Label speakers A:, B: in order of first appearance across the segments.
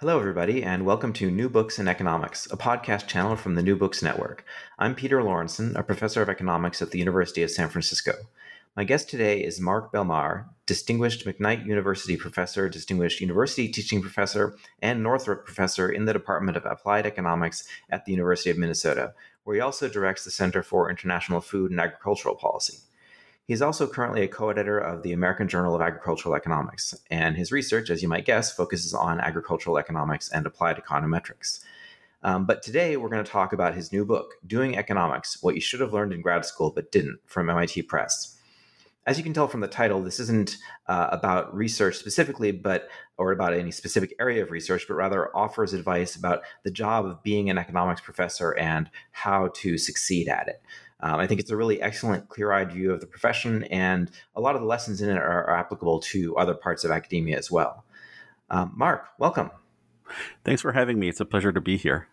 A: Hello, everybody, and welcome to New Books in Economics, a podcast channel from the New Books Network. I'm Peter Lorentzen, a professor of economics at the University of San Francisco. My guest today is Marc Bellemare, Distinguished McKnight University Professor, Distinguished University Teaching Professor, and Northrop Professor in the Department of Applied Economics at the University of Minnesota, where he also directs the Center for International Food and Agricultural Policy. He is also currently a co editor of the American Journal of Agricultural Economics, and his research, as you might guess, focuses on agricultural economics and applied econometrics. Um, but today we're going to talk about his new book, Doing Economics What You Should Have Learned in Grad School But Didn't, from MIT Press. As you can tell from the title, this isn't uh, about research specifically, but or about any specific area of research, but rather offers advice about the job of being an economics professor and how to succeed at it. Um, I think it's a really excellent, clear eyed view of the profession, and a lot of the lessons in it are, are applicable to other parts of academia as well. Um, Marc, welcome.
B: Thanks for having me. It's a pleasure to be here.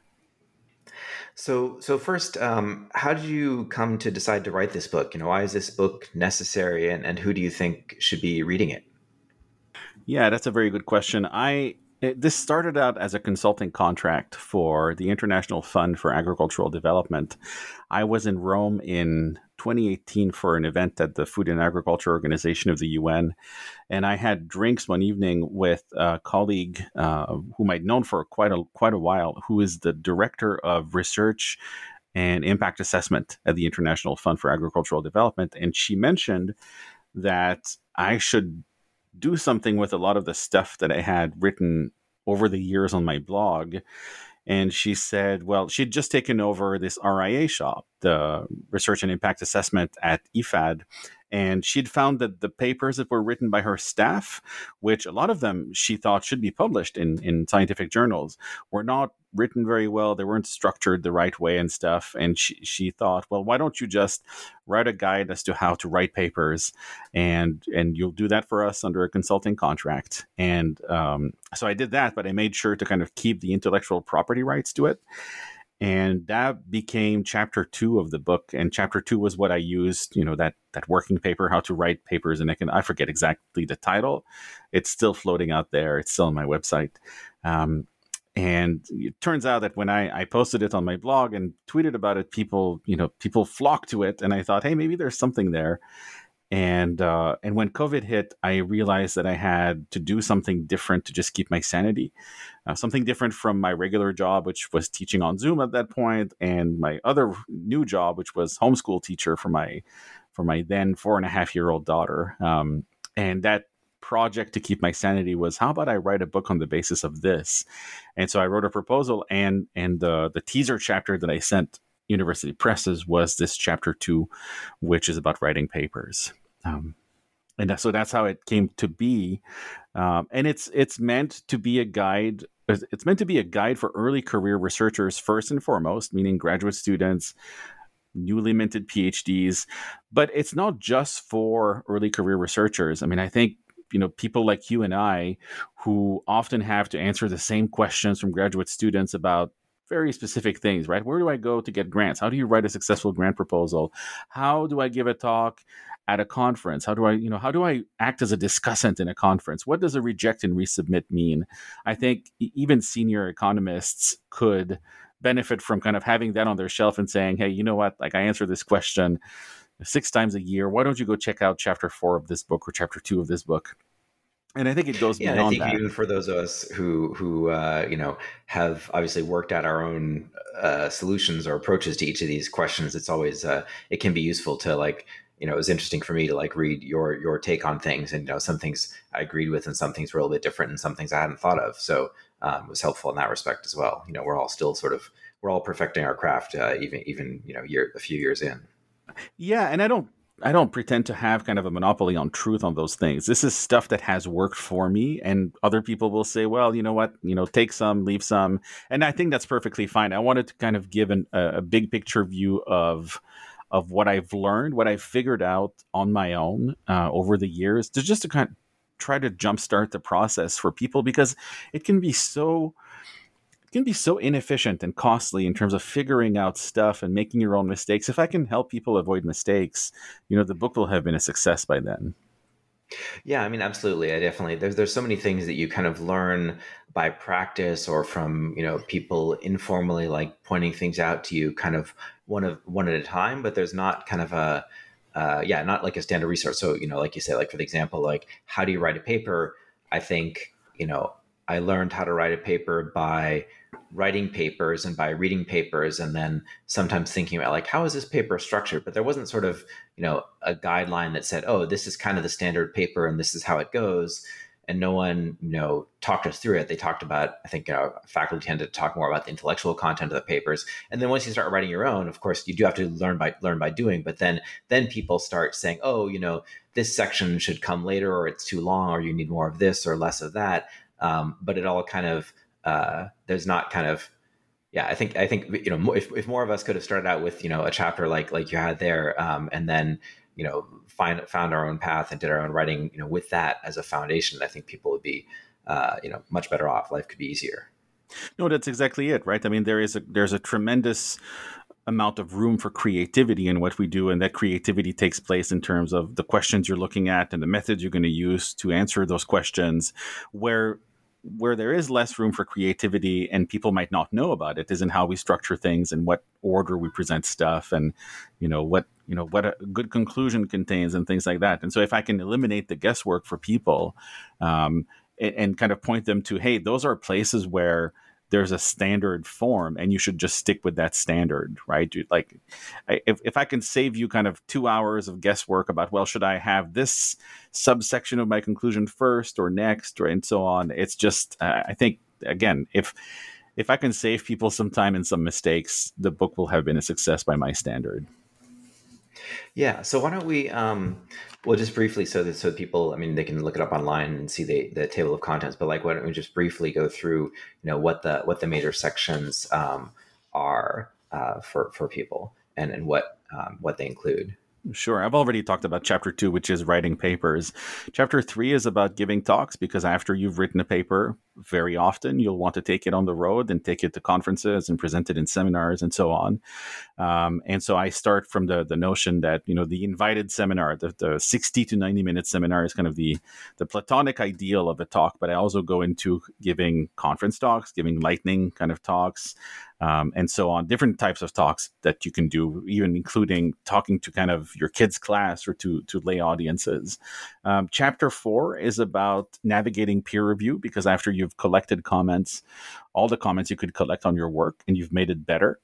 A: So, so first, um, how did you come to decide to write this book? You know, why is this book necessary, and, and who do you think should be reading it?
B: Yeah, that's a very good question. I it, this started out as a consulting contract for the International Fund for Agricultural Development. I was in Rome in 2018 for an event at the Food and Agriculture Organization of the UN, and I had drinks one evening with a colleague uh, whom I'd known for quite a quite a while, who is the director of research and impact assessment at the International Fund for Agricultural Development, and she mentioned that I should do something with a lot of the stuff that I had written over the years on my blog. And she said, well, she'd just taken over this RIA shop, the Research and Impact Assessment at IFAD, and she'd found that the papers that were written by her staff, which a lot of them she thought should be published in, in scientific journals, were not written very well. They weren't structured the right way and stuff. And she, she thought, well, why don't you just write a guide as to how to write papers, and and you'll do that for us under a consulting contract. And um, so I did that, but I made sure to kind of keep the intellectual property rights to it and that became chapter two of the book and chapter two was what i used you know that that working paper how to write papers and i can i forget exactly the title. It's still floating out there. It's still on my website. Um, and it turns out that when I, I posted it on my blog and tweeted about it people you know people flocked to it and i thought hey maybe there's something there and uh, and when COVID hit, I realized that I had to do something different to just keep my sanity, uh, something different from my regular job, which was teaching on Zoom at that point, and my other new job, which was homeschool teacher for my for my then four and a half year old daughter. Um, and that project to keep my sanity was how about I write a book on the basis of this? And so I wrote a proposal, and and the the teaser chapter that I sent University Presses was this chapter two, which is about writing papers. Um, and so that's how it came to be. Um, and it's it's meant to be a guide. It's meant to be a guide for early career researchers first and foremost, meaning graduate students, newly minted PhDs. But it's not just for early career researchers. I mean, I think you know people like you and I who often have to answer the same questions from graduate students about very specific things, right? Where do I go to get grants? How do you write a successful grant proposal? How do I give a talk at a conference? How do I, you know, how do I act as a discussant in a conference? What does a reject and resubmit mean? I think even senior economists could benefit from kind of having that on their shelf and saying, hey, you know what? Like I answer this question six times a year. Why don't you go check out chapter four of this book or chapter two of this book? And I think it goes
A: yeah,
B: beyond
A: I think
B: that.
A: even for those of us who who uh, you know have obviously worked out our own uh, solutions or approaches to each of these questions, it's always uh, it can be useful to like you know it was interesting for me to like read your your take on things, and you know some things I agreed with, and some things were a little bit different, and some things I hadn't thought of. So um, it was helpful in that respect as well. You know, we're all still sort of we're all perfecting our craft, uh, even even you know year a few years in.
B: Yeah, and I don't I don't pretend to have kind of a monopoly on truth on those things. This is stuff that has worked for me, and other people will say, "Well, you know what? You know, take some, leave some," and I think that's perfectly fine. I wanted to kind of give an, a, a big picture view of of what I've learned, what I've figured out on my own uh, over the years, to just to kind of try to jumpstart the process for people because it can be so can be so inefficient and costly in terms of figuring out stuff and making your own mistakes. If I can help people avoid mistakes, you know, the book will have been a success by then.
A: Yeah, I mean, absolutely. I definitely there's there's so many things that you kind of learn by practice or from you know people informally like pointing things out to you, kind of one of one at a time. But there's not kind of a uh, yeah, not like a standard resource. So you know, like you say, like for the example, like how do you write a paper? I think you know I learned how to write a paper by writing papers and by reading papers and then sometimes thinking about like how is this paper structured? But there wasn't sort of you know a guideline that said oh this is kind of the standard paper and this is how it goes. And no one you know talked us through it. They talked about i think you know, faculty tend to talk more about the intellectual content of the papers. And then once you start writing your own of course you do have to learn by learn by doing. But then then people start saying oh you know this section should come later or it's too long or you need more of this or less of that. Um, but it all kind of uh, there's not kind of yeah i think i think you know if, if more of us could have started out with you know a chapter like like you had there um, and then you know find found our own path and did our own writing you know with that as a foundation i think people would be uh, you know much better off. Life could be easier.
B: No that's exactly it right? I mean there is a there's a tremendous amount of room for creativity in what we do and that creativity takes place in terms of the questions you're looking at and the methods you're going to use to answer those questions where where there is less room for creativity and people might not know about it is in how we structure things and what order we present stuff and you know what you know what a good conclusion contains and things like that. And so if i can eliminate the guesswork for people um, and, and kind of point them to hey those are places where there's a standard form and you should just stick with that standard right? Like if, if i can save you kind of two hours of guesswork about well should i have this subsection of my conclusion first or next or and so on it's just uh, i think again if if i can save people some time and some mistakes the book will have been a success by my standard
A: yeah. So why don't we, um, well, just briefly, so that so people, I mean, they can look it up online and see the the table of contents. But like, why don't we just briefly go through, you know, what the what the major sections um, are uh, for for people and and what um, what they include.
B: Sure. I've already talked about chapter two, which is writing papers. Chapter three is about giving talks because after you've written a paper, very often you'll want to take it on the road and take it to conferences and present it in seminars and so on. Um, and so I start from the, the notion that, you know, the invited seminar, the, the 60 to 90 minute seminar is kind of the, the platonic ideal of a talk, but I also go into giving conference talks, giving lightning kind of talks, um, and so on. Different types of talks that you can do, even including talking to kind of your kids' class or to to lay audiences. Um, chapter four is about navigating peer review because after you've collected comments, all the comments you could collect on your work, and you've made it better.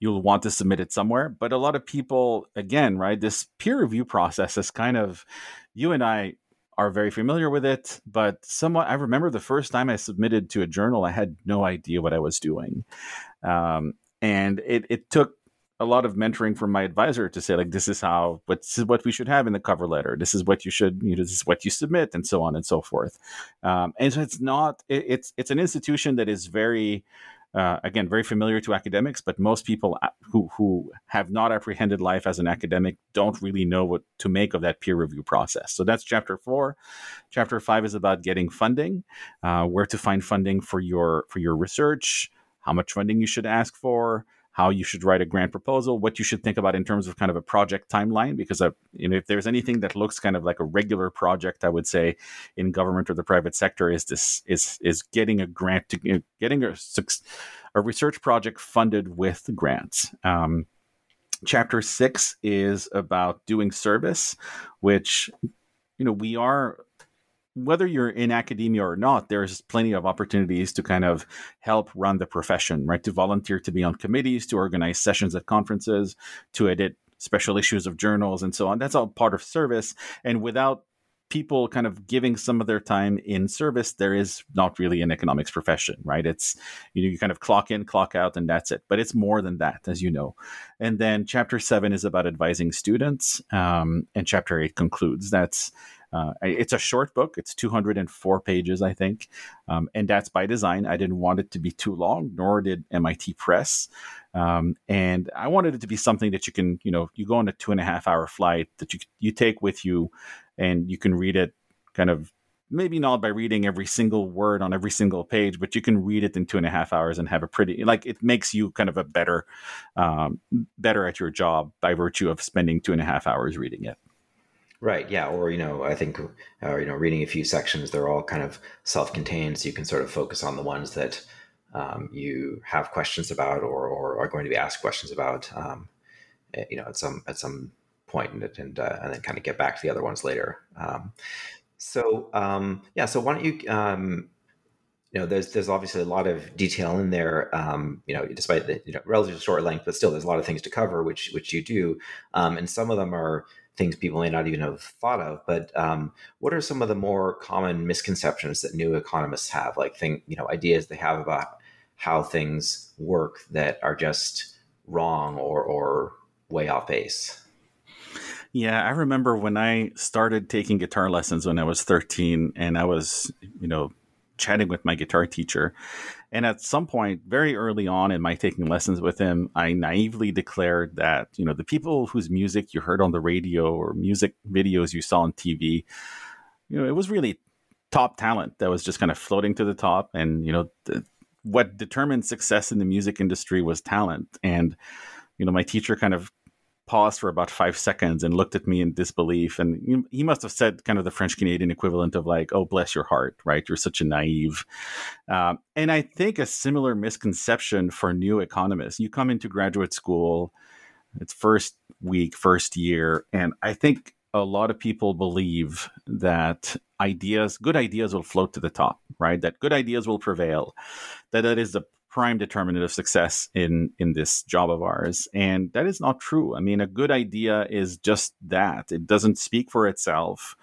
B: You'll want to submit it somewhere. But a lot of people, again, right, this peer review process is kind of, you and I are very familiar with it, but somewhat I remember the first time I submitted to a journal, I had no idea what I was doing. Um, and it, it took a lot of mentoring from my advisor to say like this is how what this is what we should have in the cover letter this is what you should you know this is what you submit and so on and so forth um, and so it's not it, it's it's an institution that is very uh, again, very familiar to academics, but most people uh, who, who have not apprehended life as an academic don't really know what to make of that peer review process. So that's chapter four. Chapter five is about getting funding, uh, where to find funding for your for your research, how much funding you should ask for, how you should write a grant proposal, what you should think about in terms of kind of a project timeline. Because uh, you know, if there's anything that looks kind of like a regular project, I would say in government or the private sector is this is is getting a grant to getting a a research project funded with grants. Um, chapter six is about doing service, which you know we are whether you're in academia or not, there's plenty of opportunities to kind of help run the profession, right? To volunteer to be on committees, to organize sessions at conferences, to edit special issues of journals, and so on. That's all part of service. And without people kind of giving some of their time in service, there is not really an economics profession, right? It's you know you kind of clock in, clock out, and that's it. But it's more than that, as you know. And then chapter seven is about advising students, um, and chapter eight concludes. That's uh, it's a short book. It's 204 pages, I think, um, and that's by design. I didn't want it to be too long, nor did MIT Press. Um, and I wanted it to be something that you can, you know, you go on a two and a half hour flight that you you take with you, and you can read it kind of maybe not by reading every single word on every single page, but you can read it in two and a half hours and have a pretty like it makes you kind of a better um, better at your job by virtue of spending two and a half hours reading it.
A: Right. Yeah. Or you know, I think, uh, you know, reading a few sections, they're all kind of self-contained, so you can sort of focus on the ones that um, you have questions about or, or are going to be asked questions about. Um, eh, you know, at some at some point, and and, uh, and then kind of get back to the other ones later. Um, so um, yeah. So why don't you? Um, you know, there's there's obviously a lot of detail in there. Um, you know, despite the you know, relatively short length, but still, there's a lot of things to cover, which which you do, and some of them are things people may not even have thought of. But um, what are some of the more common misconceptions that new economists have, like think you know ideas they have about how things work that are just wrong or or way off base?
B: Yeah, I remember when I started taking guitar lessons when I was 13, and I was, you know, chatting with my guitar teacher. And at some point, very early on in my taking lessons with him, I naively declared that, you know, the people whose music you heard on the radio or music videos you saw on TV, you know, it was really top talent that was just kind of floating to the top. And, you know, what determined success in the music industry was talent. And, you know, my teacher kind of paused for about five seconds and looked at me in disbelief. And he must have said kind of the French Canadian equivalent of like, "Oh, bless your heart," right? You're such a naive. Um, and I think a similar misconception for new economists. You come into graduate school, it's first week, first year, and I think a lot of people believe that ideas, good ideas, will float to the top, right? That good ideas will prevail. That that is the prime determinant of success in in this job of ours and that is not true. I mean a good idea is just that. It doesn't speak for itself.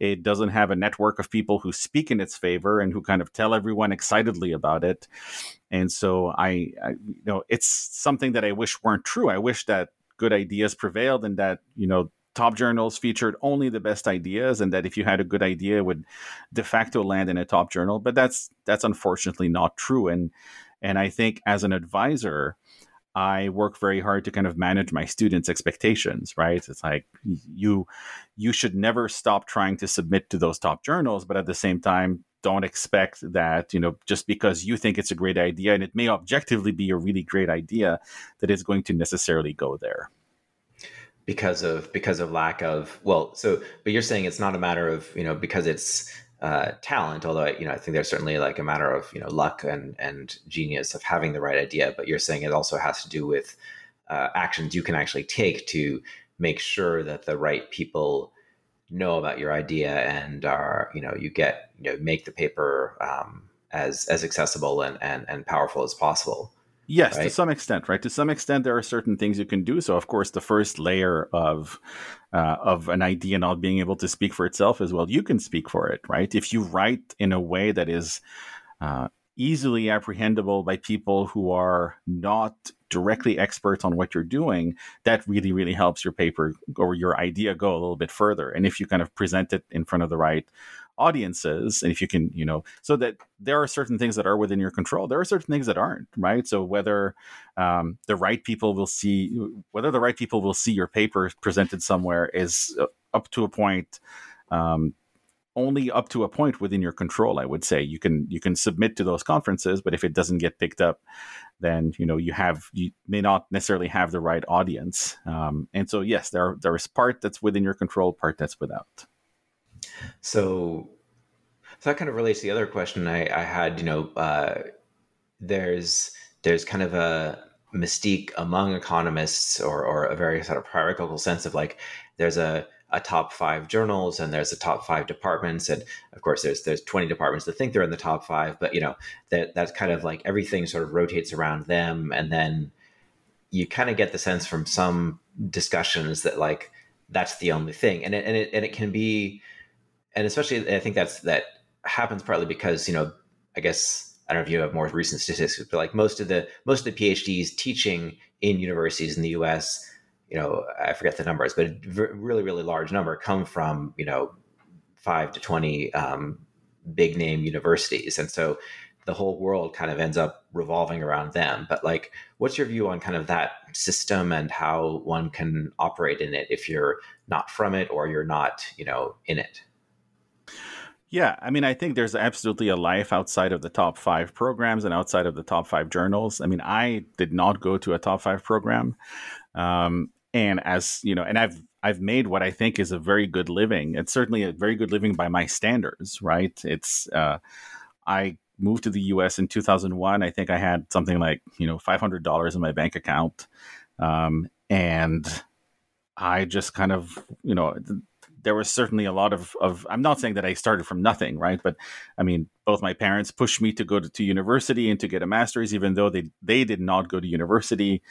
B: It doesn't have a network of people who speak in its favor and who kind of tell everyone excitedly about it. And so I, I you know it's something that i wish weren't true. I wish that good ideas prevailed and that you know top journals featured only the best ideas and that if you had a good idea it would de facto land in a top journal. But that's that's unfortunately not true. And and I think as an advisor, I work very hard to kind of manage my students' expectations, right? It's like you you should never stop trying to submit to those top journals, but at the same time, don't expect that, you know, just because you think it's a great idea and it may objectively be a really great idea, that it's going to necessarily go there.
A: Because of because of lack of well, so but you're saying it's not a matter of, you know, because it's uh, talent, although you know I think there's certainly like a matter of you know luck and and genius of having the right idea. But you're saying it also has to do with uh, actions you can actually take to make sure that the right people know about your idea and are you know you get you know make the paper um, as as accessible and, and and powerful as possible.
B: Yes, right? to some extent, right? To some extent, there are certain things you can do. So, of course, the first layer of uh, of an idea not being able to speak for itself as well, you can speak for it, right? If you write in a way that is uh, easily apprehendable by people who are not directly experts on what you're doing, that really, really helps your paper or your idea go a little bit further. And if you kind of present it in front of the right audiences and if you can you know so that there are certain things that are within your control there are certain things that aren't right so whether um, the right people will see whether the right people will see your paper presented somewhere is uh, up to a point um, only up to a point within your control. I would say you can you can submit to those conferences, but if it doesn't get picked up, then you know you have you may not necessarily have the right audience. Um, and so yes, there there is part that's within your control, part that's without.
A: So, so that kind of relates to the other question I, I had. You know, uh, there's there's kind of a mystique among economists or, or a very sort of hierarchical sense of like there's a, a top five journals and there's a top five departments and of course there's there's 20 departments that think they're in the top five but you know that that's kind of like everything sort of rotates around them and then you kind of get the sense from some discussions that like that's the only thing and it, and it and it can be and especially i think that's that happens partly because you know i guess I don't know if you have more recent statistics, but like most of the most of the PhDs teaching in universities in the U.S., you know, I forget the numbers, but a really really large number come from you know five to twenty um, big name universities, and so the whole world kind of ends up revolving around them. But like, what's your view on kind of that system and how one can operate in it if you're not from it or you're not, you know, in it?
B: Yeah, I mean, I think there's absolutely a life outside of the top five programs and outside of the top five journals. I mean, I did not go to a top five program, um, and as you know, and I've I've made what I think is a very good living. It's certainly a very good living by my standards, right? It's uh, I moved to the U.S. in 2001. I think I had something like you know $500 in my bank account, um, and I just kind of you know there was certainly a lot of, of i'm not saying that i started from nothing right? But i mean both my parents pushed me to go to, to university and to get a master's even though they they did not go to university.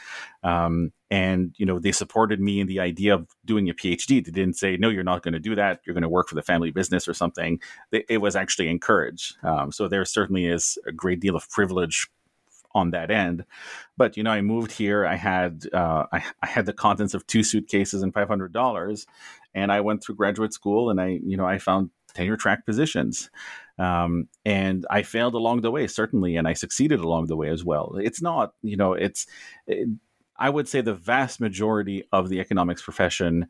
B: Um, and you know they supported me in the idea of doing a phd they didn't say no you're not going to do that. You're going to work for the family business or something. It was actually encouraged. Um, so there certainly is a great deal of privilege on that end. But you know, I moved here. I had uh, I, I, had the contents of two suitcases and five hundred dollars, and I went through graduate school and I, you know, I found tenure track positions. Um, and I failed along the way, certainly, and I succeeded along the way as well. It's not, you know, it's, it, I would say the vast majority of the economics profession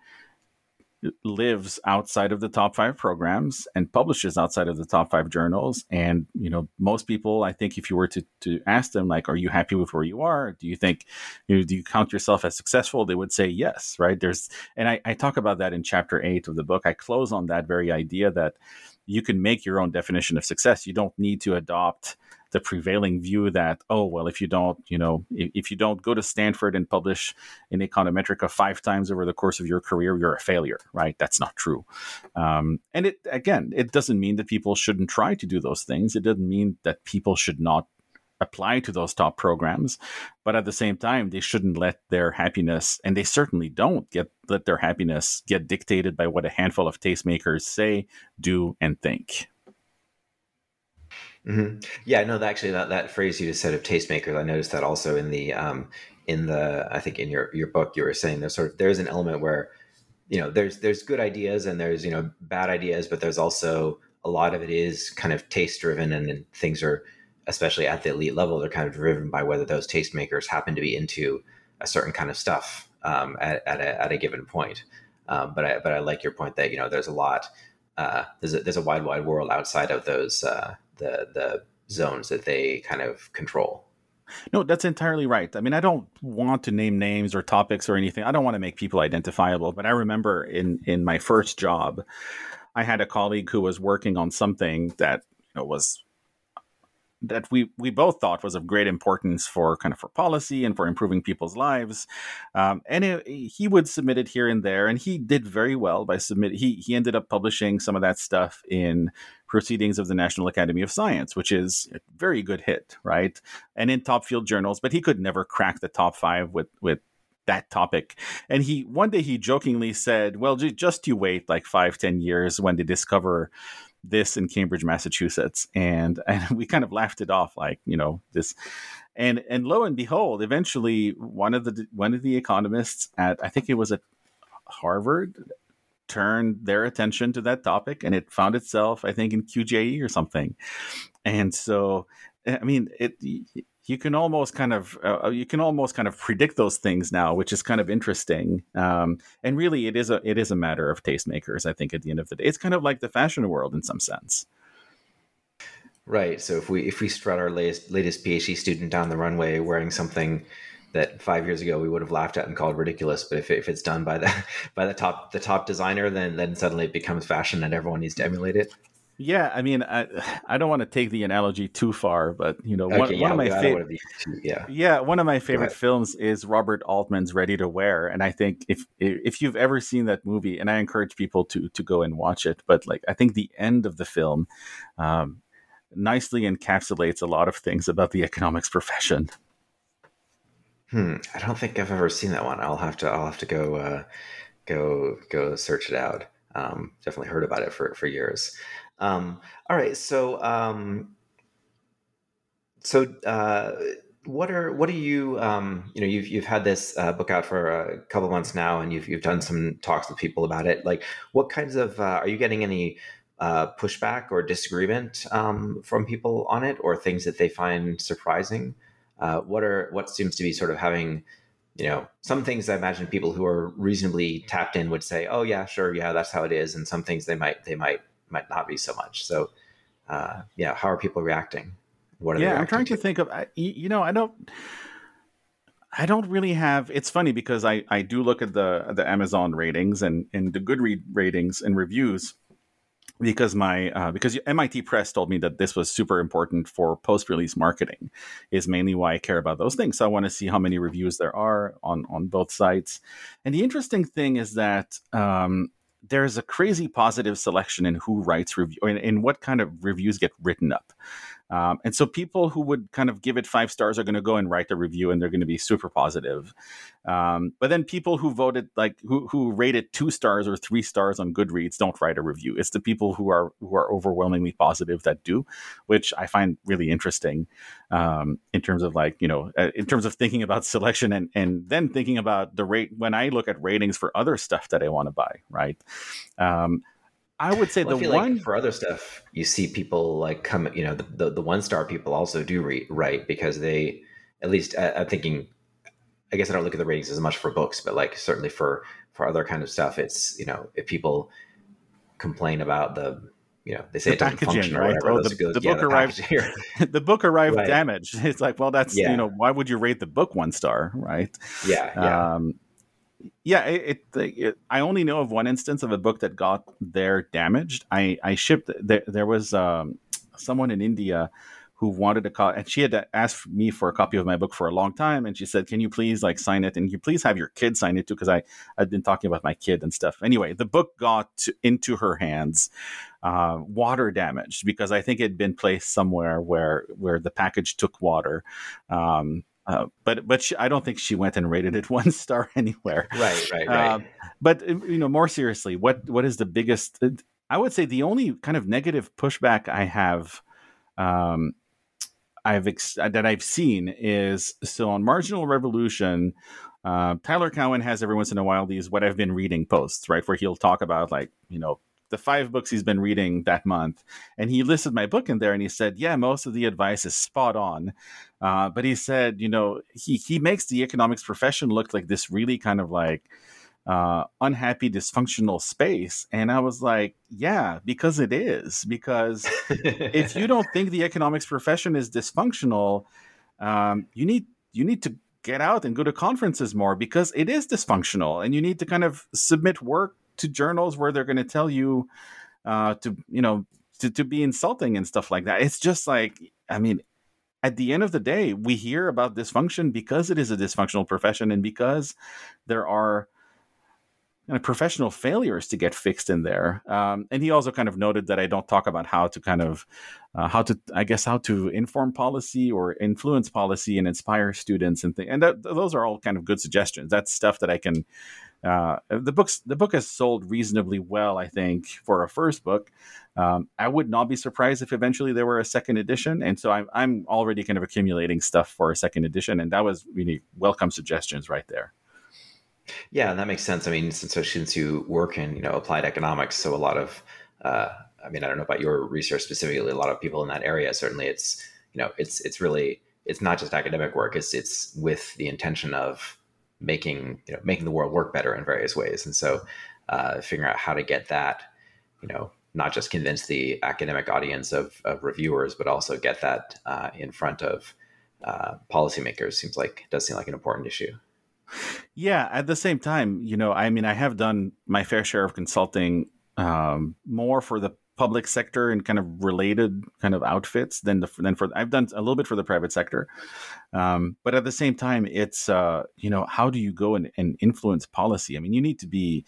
B: lives outside of the top five programs and publishes outside of the top five journals. And, you know, most people, I think if you were to, to ask them, like, are you happy with where you are? Do you think, you know, do you count yourself as successful? They would say yes, right? There's, and I, I talk about that in chapter eight of the book. I close on that very idea that you can make your own definition of success. You don't need to adopt the prevailing view that oh well if you don't you know if, if, you don't go to stanford and publish in econometrica five times over the course of your career you're a failure right? That's not true. Um, and it again it doesn't mean that people shouldn't try to do those things. It doesn't mean that people should not apply to those top programs but at the same time they shouldn't let their happiness and they certainly don't get let their happiness get dictated by what a handful of tastemakers say do and think
A: Mm-hmm. Yeah, no, actually, that, that phrase you just said of tastemakers, I noticed that also in the um, in the I think in your your book you were saying there's sort of there's an element where you know there's there's good ideas and there's you know bad ideas, but there's also a lot of it is kind of taste driven and, and things are especially at the elite level they're kind of driven by whether those tastemakers happen to be into a certain kind of stuff um, at, at, a, at a given point. Um, but I but I like your point that you know there's a lot uh, there's a, there's a wide wide world outside of those uh, the the zones that they kind of control.
B: No, that's entirely right. I mean, I don't want to name names or topics or anything. I don't want to make people identifiable, but I remember in in my first job, I had a colleague who was working on something that you know was that we we both thought was of great importance for kind of for policy and for improving people's lives. Um, and it, he would submit it here and there, and he did very well by submit. He he ended up publishing some of that stuff in Proceedings of the National Academy of Science, which is a very good hit, right? And in top field journals, but he could never crack the top five with with that topic. And he one day he jokingly said, "Well, just you wait like five, ten years when they discover." This in Cambridge, Massachusetts, and and we kind of laughed it off, like you know this, and and lo and behold, eventually one of the one of the economists at I think it was at Harvard turned their attention to that topic, and it found itself I think in QJE or something, and so I mean it you can almost kind of uh, uh, you can almost kind of predict those things now, which is kind of interesting. Um, and really, it is a it is a matter of tastemakers. I think at the end of the day, it's kind of like the fashion world in some sense.
A: Right. So if we if we strut our latest latest PhD student down the runway wearing something that five years ago we would have laughed at and called ridiculous, but if, if it's done by the by the top the top designer, then then suddenly it becomes fashion and everyone needs to emulate it.
B: Yeah, I mean, I, I don't want to take the analogy too far, but you know, okay, one, yeah, one, of my favorite, yeah, yeah, one of my favorite films is Robert Altman's Ready to Wear, and I think if if you've ever seen that movie, and I encourage people to to go and watch it, but like I think the end of the film um, nicely encapsulates a lot of things about the economics profession.
A: Hmm, I don't think I've ever seen that one. I'll have to I'll have to go uh, go go search it out. Um, definitely heard about it for for years. Um, all right, so um, so uh, what are what are you um, you know you've you've had this uh, book out for a couple months now, and you've you've done some talks with people about it. Like, what kinds of uh, are you getting any uh, pushback or disagreement um, from people on it, or things that they find surprising? Uh, what are what seems to be sort of having you know some things i imagine people who are reasonably tapped in would say oh yeah sure yeah that's how it is and some things they might they might might not be so much. So, uh, yeah, how are people reacting?
B: What are yeah, I'm trying to, to think of. You know, I don't. I don't really have. It's funny because I I do look at the the Amazon ratings and and the Goodread ratings and reviews because my uh, because MIT Press told me that this was super important for post release marketing is mainly why I care about those things. So I want to see how many reviews there are on on both sites. And the interesting thing is that um, there's a crazy positive selection in who writes review in, in what kind of reviews get written up. Um, and so people who would kind of give it five stars are going to go and write a review and they're going to be super positive. Um, but then people who voted like who who rated two stars or three stars on Goodreads don't write a review. It's the people who are who are overwhelmingly positive that do, which I find really interesting um, in terms of like you know uh, in terms of thinking about selection and and then thinking about the rate when I look at ratings for other stuff that I want to buy. Right. I would say well, the one
A: like for other stuff, you see people like come, you know, the, the, the one star people also do re- write because they, at least uh, I'm thinking, I guess I don't look at the ratings as much for books, but like certainly for, for other kind of stuff, it's, you know, if people complain about the, you know, they say
B: the
A: it doesn't function right?
B: Oh, the, the, book arrived here. the book arrived right. damaged. It's like, well, that's, yeah. you know, why would you rate the book one star? Right.
A: Yeah. yeah.
B: Um, yeah, it, it, it, I only know of one instance of a book that got there damaged. I I shipped there. There was um, someone in India who wanted a copy, and she had asked me for a copy of my book for a long time. And she said, "Can you please like sign it? And you please have your kid sign it too?" Because I I'd been talking about my kid and stuff. Anyway, the book got to, into her hands, uh, water damaged because I think it had been placed somewhere where where the package took water. Um, uh, but but she, I don't think she went and rated it one star anywhere.
A: Right, right, right. Uh,
B: but uh, you know, more seriously, what what is the biggest? Uh, I would say the only kind of negative pushback I have, um, I've ex- that I've seen is so on Marginal Revolution. Uh, Tyler Cowen has every once in a while these what I've been reading posts, right, where he'll talk about like you know the five books he's been reading that month. And he listed my book in there and he said, Yeah, most of the advice is spot on. Uh, but he said, you know, he, he makes the economics profession look like this really kind of like uh, unhappy, dysfunctional space. And I was like, Yeah, because it is. Because if you don't think the economics profession is dysfunctional, um, you need you need to get out and go to conferences more because it is dysfunctional and you need to kind of submit work to journals where they're going to tell you uh, to you know to, to be insulting and stuff like that. It's just like I mean, at the end of the day, we hear about dysfunction because it is a dysfunctional profession and because there are you know, professional failures to get fixed in there. Um, and he also kind of noted that I don't talk about how to kind of uh, how to I guess how to inform policy or influence policy and inspire students and things. And that, those are all kind of good suggestions. That's stuff that I can uh, the books the book has sold reasonably well, I think, for a first book. Um, I would not be surprised if eventually there were a second edition, and so I'm I'm already kind of accumulating stuff for a second edition, and that was really welcome suggestions right there.
A: Yeah, that makes sense. I mean, since since you work in you know applied economics, so a lot of uh, I mean, I don't know about your research specifically. A lot of people in that area, certainly, it's you know, it's it's really it's not just academic work. It's it's with the intention of making you know making the world work better in various ways. And so uh, figuring out how to get that, you know, not just convince the academic audience of, of reviewers, but also get that uh, in front of uh, policymakers seems like does seem like an important issue.
B: Yeah, at the same time, you know, I mean, I have done my fair share of consulting um, more for the public sector and kind of related kind of outfits than the than for I've done a little bit for the private sector, um, but at the same time, it's uh, you know how do you go and, and influence policy? I mean, you need to be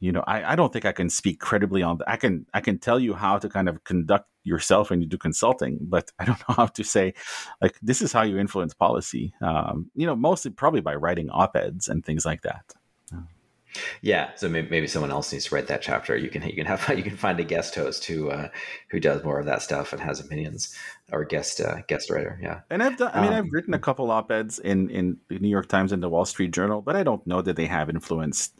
B: you know, I, I don't think I can speak credibly on that. I can I can tell you how to kind of conduct yourself when you do consulting, but I don't know how to say like this is how you influence policy. Um, you know, mostly probably by writing op-eds and things like that.
A: Yeah, so maybe, maybe, someone else needs to write that chapter. You can you can have you can find a guest host who uh, who does more of that stuff and has opinions, or guest uh, guest writer. Yeah,
B: and I've done. I mean, um, I've written a couple op eds in in the New York Times and the Wall Street Journal, but I don't know that they have influenced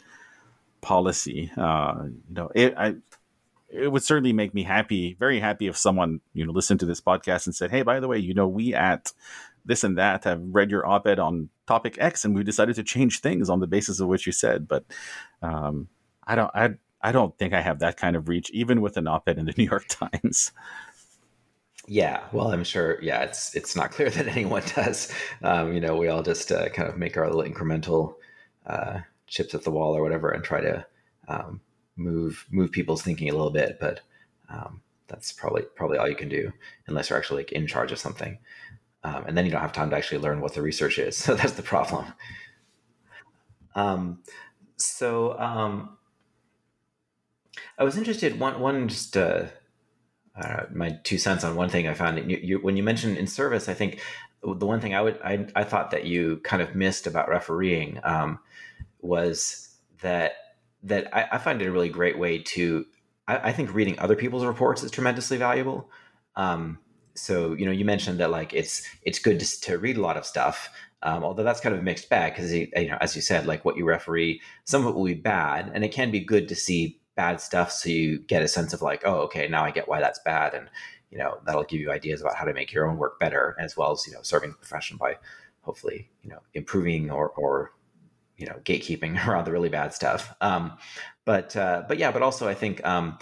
B: policy. Uh, you know, it, I, it would certainly make me happy, very happy, if someone you know listened to this podcast and said, "Hey, by the way, you know, we at this and that have read your op-ed on topic X, and we decided to change things on the basis of what you said." But um, I don't, I, I don't think I have that kind of reach, even with an op-ed in the New York Times.
A: Yeah, well, I'm sure. Yeah, it's it's not clear that anyone does. Um, you know, we all just uh, kind of make our little incremental uh, chips at the wall or whatever and try to um, move move people's thinking a little bit. But um, that's probably probably all you can do unless you're actually like in charge of something. Um, and then you don't have time to actually learn what the research is. So that's the problem. Um, so um, I was interested one one just uh, uh, my two cents on one thing I found you, you, when you mentioned in service. I think the one thing I would I, I thought that you kind of missed about refereeing um, was that that I, I, find it a really great way to I, I, think reading other people's reports is tremendously valuable. Um, so you know you mentioned that like it's it's good to, to read a lot of stuff um, although that's kind of a mixed bag because you know as you said like what you referee some of it will be bad and it can be good to see bad stuff so you get a sense of like oh okay now i get why that's bad and you know that'll give you ideas about how to make your own work better as well as you know serving the profession by hopefully you know improving or or you know gatekeeping around the really bad stuff. Um, but uh, but yeah, but also I think um,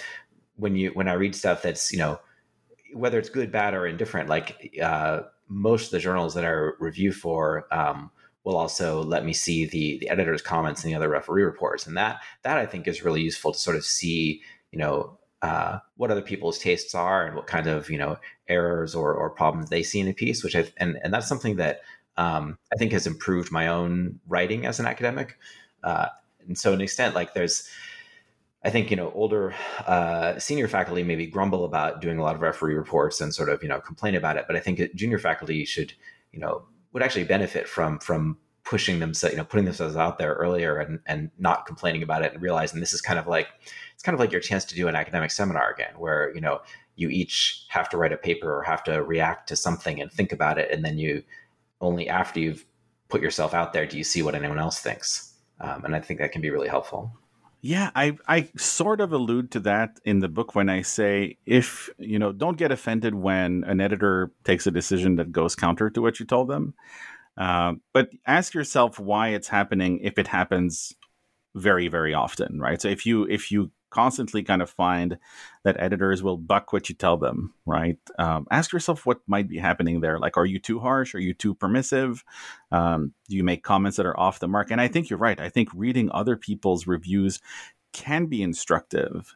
A: when you when I read stuff that's you know whether it's good, bad, or indifferent, like uh, most of the journals that I review for um, will also let me see the the editor's comments and the other referee reports, and that that I think is really useful to sort of see you know uh, what other people's tastes are and what kind of you know errors or, or problems they see in a piece which I and and that's something that um, I think has improved my own writing as an academic. Uh, and so, an extent, like there's, I think you know, older uh, senior faculty maybe grumble about doing a lot of referee reports and sort of you know complain about it, but I think junior faculty should you know would actually benefit from from pushing themselves, you know, putting themselves out there earlier and and not complaining about it and realizing this is kind of like it's kind of like your chance to do an academic seminar again, where you know you each have to write a paper or have to react to something and think about it, and then you only after you've put yourself out there do you see what anyone else thinks. Um, and I think that can be really helpful.
B: Yeah, I I sort of allude to that in the book when I say if you know don't get offended when an editor takes a decision that goes counter to what you told them, uh, but ask yourself why it's happening if it happens very very often, right? So if you if you constantly kind of find that editors will buck what you tell them, right? Um, ask yourself what might be happening there. Like, are you too harsh? Are you too permissive? Um, do you make comments that are off the mark? And I think you're right. I think reading other people's reviews can be instructive.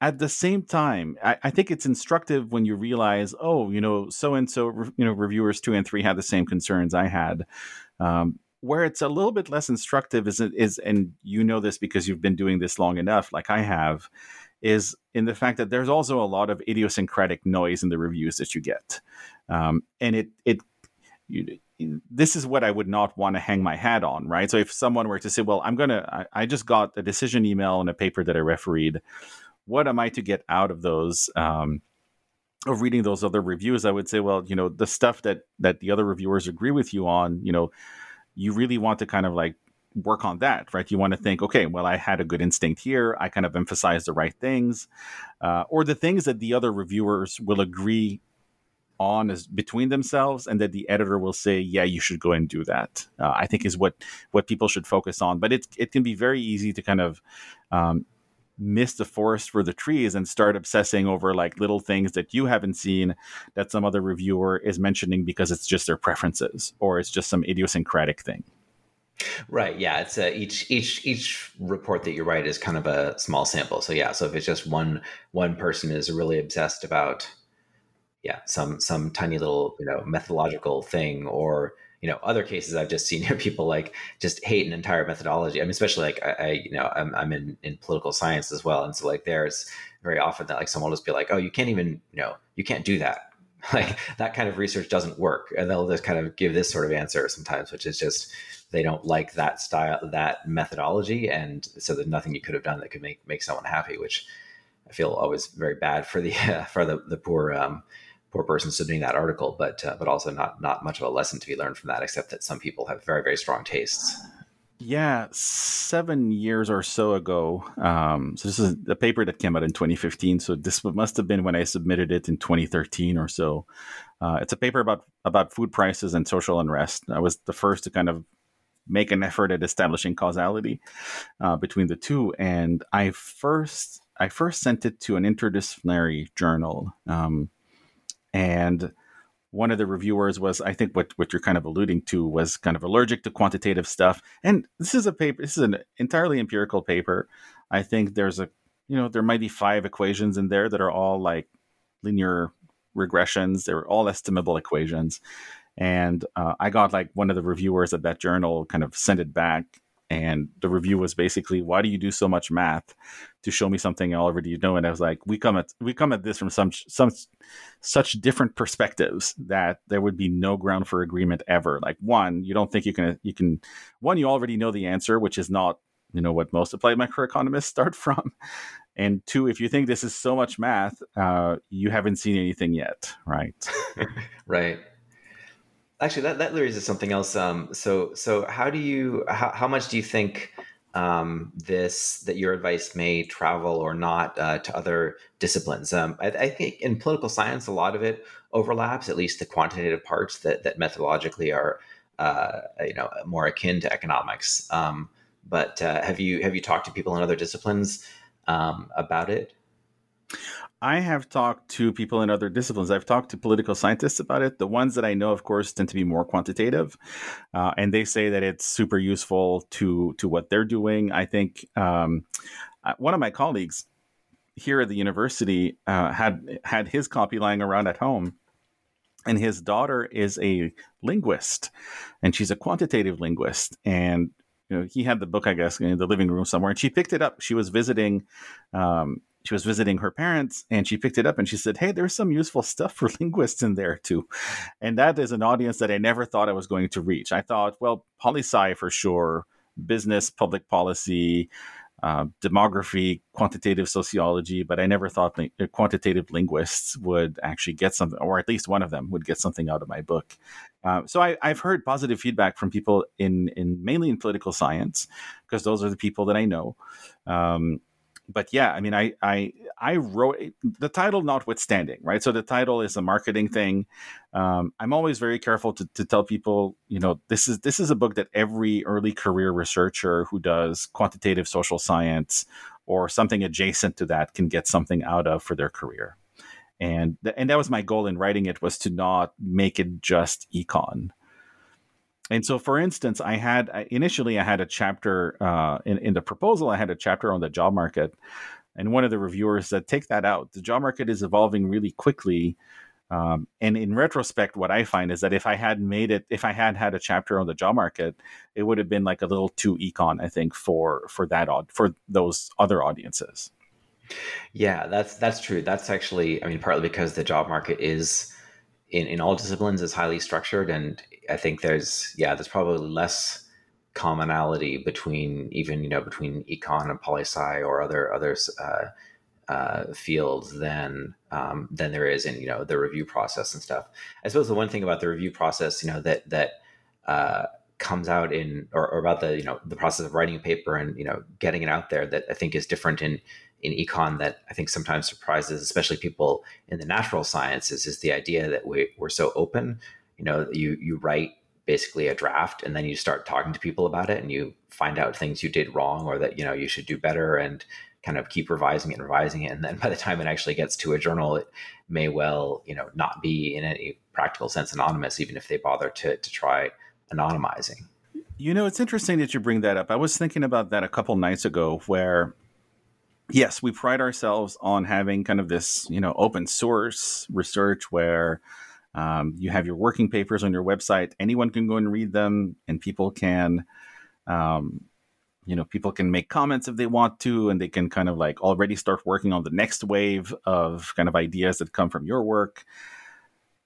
B: At the same time, I, I think it's instructive when you realize, oh, you know, so and so, you know, reviewers two and three had the same concerns I had. Um, where it's a little bit less instructive is is and you know this because you've been doing this long enough like i have is in the fact that there's also a lot of idiosyncratic noise in the reviews that you get um, and it it you, this is what I would not want to hang my hat on, right? So if someone were to say, "Well, I'm gonna," I, I just got a decision email and a paper that I refereed. What am I to get out of those? Um, of reading those other reviews, I would say, well, you know, the stuff that that the other reviewers agree with you on, you know, you really want to kind of like work on that, right? You want to think, okay, well, I had a good instinct here. I kind of emphasized the right things, uh, or the things that the other reviewers will agree on as between themselves and that the editor will say yeah you should go and do that uh, i think is what what people should focus on but it, it can be very easy to kind of um, miss the forest for the trees and start obsessing over like little things that you haven't seen that some other reviewer is mentioning because it's just their preferences or it's just some idiosyncratic thing
A: Right. Yeah. It's a, each each each report that you write is kind of a small sample. So yeah. So if it's just one one person is really obsessed about, yeah, some some tiny little you know methodological thing, or you know other cases I've just seen people like just hate an entire methodology. I mean, especially like I, I you know I'm I'm in in political science as well, and so like there's very often that like someone will just be like, oh, you can't even you know you can't do that. Like that kind of research doesn't work, and they'll just kind of give this sort of answer sometimes, which is just they don't like that style, that methodology, and so there's nothing you could have done that could make make someone happy. Which I feel always very bad for the uh, for the the poor um, poor person submitting that article, but uh, but also not not much of a lesson to be learned from that, except that some people have very very strong tastes.
B: Yeah, seven years or so ago. Um, so this is a paper that came out in 2015. So this must have been when I submitted it in 2013 or so. Uh, it's a paper about about food prices and social unrest. I was the first to kind of make an effort at establishing causality uh, between the two. And I first I first sent it to an interdisciplinary journal, um, and one of the reviewers was I think what what you're kind of alluding to was kind of allergic to quantitative stuff. And this is a paper. This is an entirely empirical paper. I think there's a you know there might be five equations in there that are all like linear regressions. They're all estimable equations and uh, I got like one of the reviewers at that journal kind of sent it back. And the review was basically, "Why do you do so much math to show me something I already know?" And I was like, "We come at we come at this from some some such different perspectives that there would be no ground for agreement ever. Like one, you don't think you can you can one you already know the answer, which is not you know what most applied microeconomists start from, and two, if you think this is so much math, uh, you haven't seen anything yet, right?
A: right. Actually, that, that raises something else. Um, so, so how do you, how, how much do you think um, this, that your advice may travel or not uh, to other disciplines? Um, I, I, think in political science, a lot of it overlaps, at least the quantitative parts that, that methodologically are, uh, you know, more akin to economics. Um, but uh, have you, have you talked to people in other disciplines um, about it?
B: I have talked to people in other disciplines. I've talked to political scientists about it. The ones that I know, of course, tend to be more quantitative, uh, and they say that it's super useful to to what they're doing. I think um, uh, one of my colleagues here at the university uh, had had his copy lying around at home, and his daughter is a linguist, and she's a quantitative linguist, and you know, he had the book, I guess, in the living room somewhere, and she picked it up. She was visiting um, she was visiting her parents and she picked it up and she said, Hey, there's some useful stuff for linguists in there too. And that is an audience that I never thought I was going to reach. I thought, well, poli sci for sure, business, public policy, uh, demography, quantitative sociology, but I never thought the uh, quantitative linguists would actually get something, or at least one of them would get something out of my book. Uh, so I, have heard positive feedback from people in, in mainly in political science, because those are the people that I know. Um, but yeah, I mean, I I I wrote the title notwithstanding, right? So the title is a marketing thing. Um, I'm always very careful to, to tell people, you know, this is this is a book that every early career researcher who does quantitative social science or something adjacent to that can get something out of for their career. And th- and that was my goal in writing it was to not make it just econ. And so, for instance, I had initially I had a chapter uh, in in the proposal. I had a chapter on the job market, and one of the reviewers said, "Take that out. The job market is evolving really quickly." Um, and in retrospect, what I find is that if I had made it, if I had had a chapter on the job market, it would have been like a little too econ, I think, for for that for those other audiences.
A: Yeah, that's that's true. That's actually, I mean, partly because the job market is in, in all disciplines is highly structured and I think there's yeah, there's probably less commonality between even you know between econ and poli sci or other others uh, uh, fields than um, than there is in you know the review process and stuff. I suppose the one thing about the review process, you know, that that uh, comes out in or, or, about the you know the process of writing a paper and you know getting it out there that I think is different in in econ that I think sometimes surprises, especially people in the natural sciences, is the idea that we, we're so open. You know, you you write basically a draft and then you start talking to people about it and you find out things you did wrong or that you know you should do better and kind of keep revising it and revising it. And then by the time it actually gets to a journal it may well you know not be in any practical sense anonymous even if they bother to, to try anonymizing.
B: You know it's interesting that you bring that up. I was thinking about that a couple nights ago where yes we pride ourselves on having kind of this you know open source research where um, you have your working papers on your website. Anyone can go and read them, and people can, um, you know, people can make comments if they want to, and they can kind of like already start working on the next wave of kind of ideas that come from your work.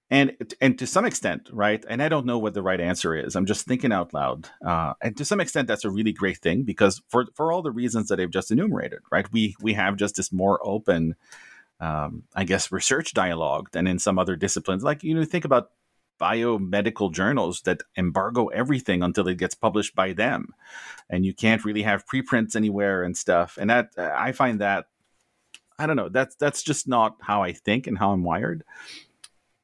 B: And and to some extent, right? And I don't know what the right answer is. I'm just thinking out loud. Uh, and to some extent, that's a really great thing because for for all the reasons that I've just enumerated, right? We we have just this more open um, I guess, research dialogue than in some other disciplines. Like, you know, think about biomedical journals that embargo everything until it gets published by them. And you can't really have preprints anywhere and stuff. And that, I find that, I don't know, that's, that's just not how I think and how I'm wired.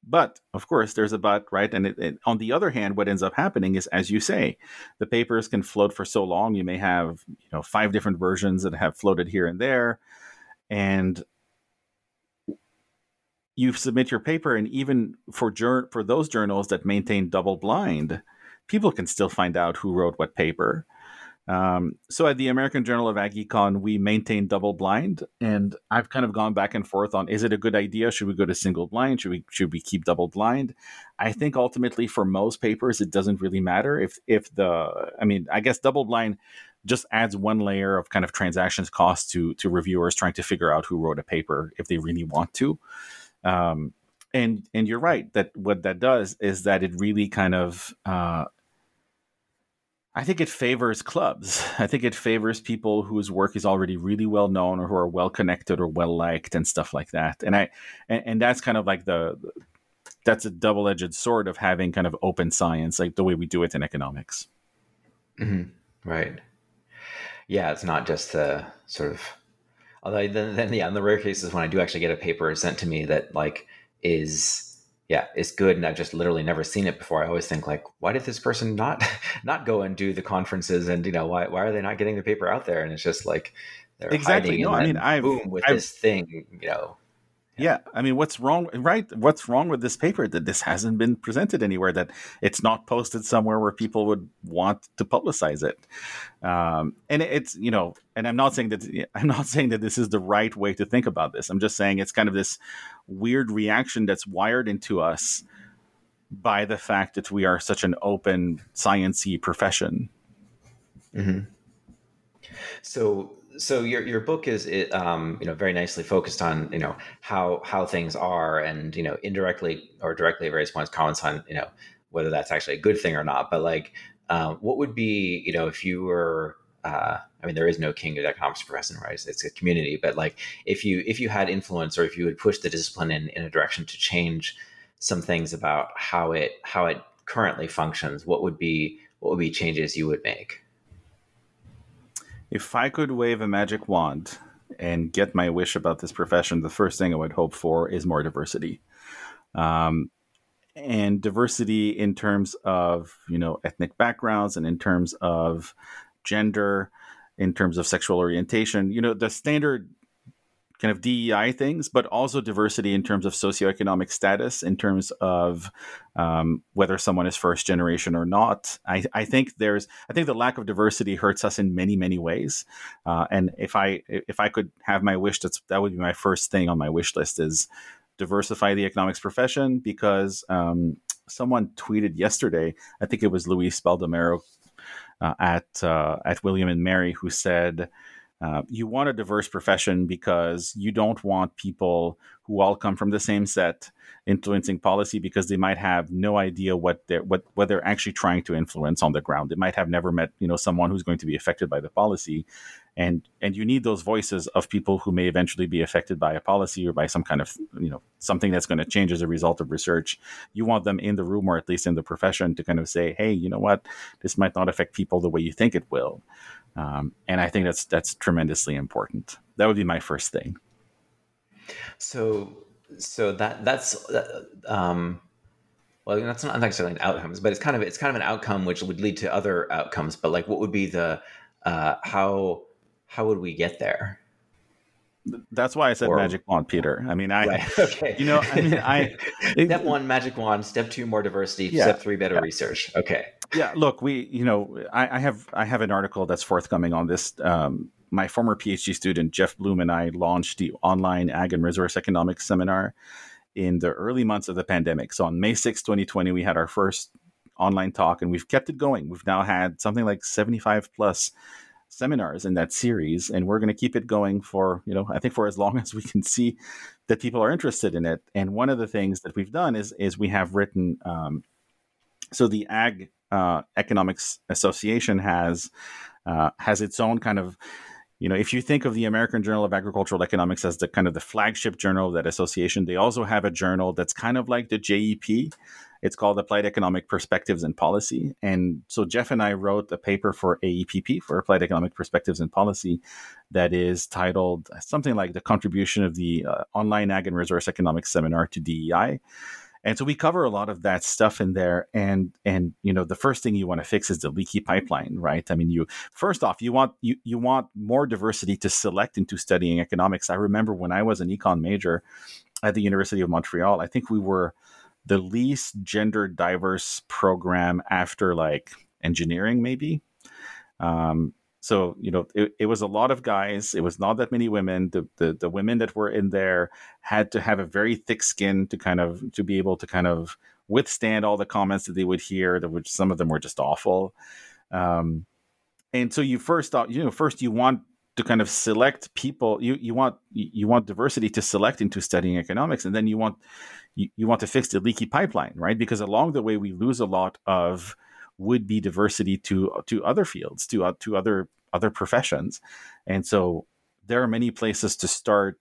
B: But of course, there's a but, right? And it, it, on the other hand, what ends up happening is, as you say, the papers can float for so long. You may have, you know, five different versions that have floated here and there, and you submit your paper, and even for jur- for those journals that maintain double blind, people can still find out who wrote what paper. Um, so at the American Journal of Ag Econ, we maintain double blind, and I've kind of gone back and forth on: is it a good idea? Should we go to single blind? Should we should we keep double blind? I think ultimately for most papers, it doesn't really matter if if the I mean I guess double blind just adds one layer of kind of transactions cost to to reviewers trying to figure out who wrote a paper if they really want to. Um, and and you're right that what that does is that it really kind of uh, I think it favors clubs. I think it favors people whose work is already really well known or who are well connected or well liked and stuff like that. And I and, and that's kind of like the that's a double edged sword of having kind of open science, like the way we do it in economics.
A: Mm-hmm. Right. Yeah, it's not just the sort of Although then, then yeah, in the rare cases when I do actually get a paper sent to me that like is yeah is good and I've just literally never seen it before, I always think like, why did this person not not go and do the conferences and you know why why are they not getting the paper out there? And it's just like they're
B: exactly.
A: hiding.
B: No, I mean, I've
A: boom with
B: I've,
A: this thing, you know,
B: yeah. I mean, what's wrong? Right? What's wrong with this paper that this hasn't been presented anywhere? That it's not posted somewhere where people would want to publicize it. Um, and it's you know, and I'm not saying that I'm not saying that this is the right way to think about this. I'm just saying it's kind of this weird reaction that's wired into us by the fact that we are such an open sciency profession.
A: Mm-hmm. So so your your book is um, you know very nicely focused on you know how how things are and you know indirectly or directly at various points comments on you know whether that's actually a good thing or not. But like, um, what would be you know if you were uh, I mean, there is no king of economics profession, right? It's, a community. But like, if you if you had influence, or if you would push the discipline in, in a direction to change some things about how it how it currently functions, what would be what would be changes you would make?
B: If I could wave a magic wand and get my wish about this profession, the first thing I would hope for is more diversity. Um, and diversity in terms of you know ethnic backgrounds and in terms of gender in terms of sexual orientation you know the standard kind of DEI things, but also diversity in terms of socioeconomic status, in terms of um, whether someone is first generation or not. I, I, think there's, I think the lack of diversity hurts us in many, many ways. Uh, and if I, if I could have my wish, that's that would be my first thing on my wish list is diversify the economics profession because um, someone tweeted yesterday, I think it was Luis Baldomero uh, at uh, at William and Mary, who said uh, you want a diverse profession because you don't want people who all come from the same set influencing policy because they might have no idea what they're what what they're actually trying to influence on the ground. They might have never met you know someone who's going to be affected by the policy, and and you need those voices of people who may eventually be affected by a policy or by some kind of you know something that's going to change as a result of research. You want them in the room or at least in the profession to kind of say, hey, you know what, this might not affect people the way you think it will. Um, and I think that's that's tremendously important. That would be my first thing.
A: So, so that that's um, well, that's not necessarily an outcomes, but it's kind of it's kind of an outcome which would lead to other outcomes. But like, what would be the uh, how how would we get there?
B: That's why I said or, magic wand, Peter. I mean, I, right. okay. you know, I mean, I,
A: step one, magic wand. Step two, more diversity. Yeah, step three, better yeah. research. Okay.
B: Yeah. Look, we, you know, I, I, have, I have an article that's forthcoming on this. Um, my former PhD student, Jeff Bloem, and I launched the online ag and resource economics seminar in the early months of the pandemic. So on May 6, 2020, we had our first online talk and we've kept it going. We've now had something like 75 plus seminars in that series and we're going to keep it going for you know i think for as long as we can see that people are interested in it and one of the things that we've done is is we have written um, so the ag uh, economics association has uh, has its own kind of you know if you think of the american journal of agricultural economics as the kind of the flagship journal of that association they also have a journal that's kind of like the jep it's called Applied Economic Perspectives and Policy. And so Jeff and I wrote a paper for AEPP, for Applied Economic Perspectives and Policy, that is titled something like The Contribution of the uh, Online Ag and Resource Economics Seminar to DEI. And so we cover a lot of that stuff in there. And and you know, the first thing you want to fix is the leaky pipeline, right? I mean, you first off, you want you you want more diversity to select into studying economics. I remember when I was an econ major at the University of Montreal, I think we were the least gender diverse program after like engineering, maybe. Um, so you know, it, it was a lot of guys. It was not that many women. The, the the women that were in there had to have a very thick skin to kind of to be able to kind of withstand all the comments that they would hear. That which some of them were just awful. Um, and so you first thought, you know, first you want to kind of select people you you want you want diversity to select into studying economics and then you want you, you want to fix the leaky pipeline right because along the way we lose a lot of would be diversity to to other fields to uh, to other other professions. And so there are many places to start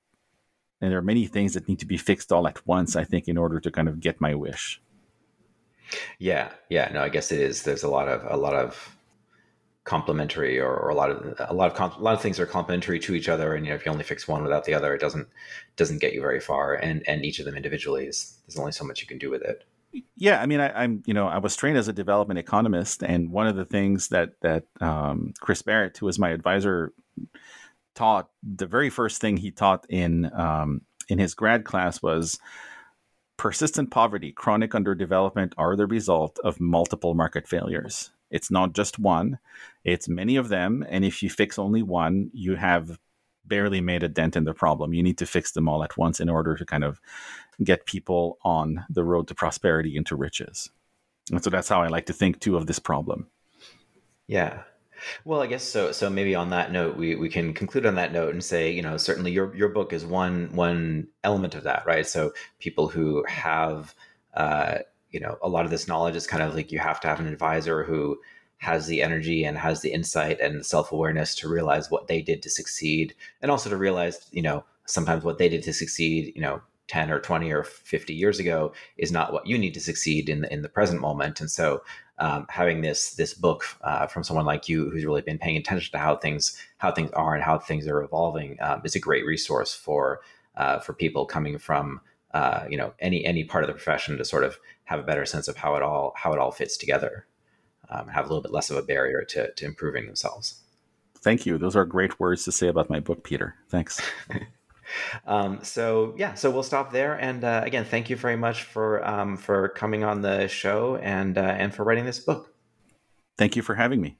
B: and there are many things that need to be fixed all at once i think in order to kind of get my wish.
A: Yeah yeah no i guess it is. There's a lot of a lot of complementary or, or, a lot of a lot of a lot of things are complementary to each other and you know if you only fix one without the other it doesn't doesn't get you very far and and each of them individually is there's only so much you can do with it
B: yeah i mean I, am you know i was trained as a development economist and one of the things that that um, chris barrett who was my advisor taught the very first thing he taught in um, in his grad class was persistent poverty chronic underdevelopment are the result of multiple market failures it's not just one, it's many of them. And if you fix only one, you have barely made a dent in the problem. You need to fix them all at once in order to kind of get people on the road to prosperity and to riches. And so that's how I like to think too of this problem.
A: Yeah. Well, I guess so. So maybe on that note, we, we can conclude on that note and say, you know, certainly your your book is one one element of that, right? So people who have uh, you know a lot of this knowledge is kind of like you have to have an advisor who has the energy and has the insight and self-awareness to realize what they did to succeed and also to realize you know sometimes what they did to succeed you know 10 or 20 or 50 years ago is not what you need to succeed in the, in the present moment. And so um, having this this book uh, from someone like you who's really been paying attention to how things how things are and how things are evolving um, is a great resource for uh, for people coming from uh, you know any any part of the profession to sort of have a better sense of how it all how it all fits together, um, have a little bit less of a barrier to to improving themselves.
B: Thank you. Those are great words to say about my book, Peter. Thanks.
A: um, so yeah, so we'll stop there. And uh, again, thank you very much for um, for coming on the show and uh, and for writing this book.
B: Thank you for having me.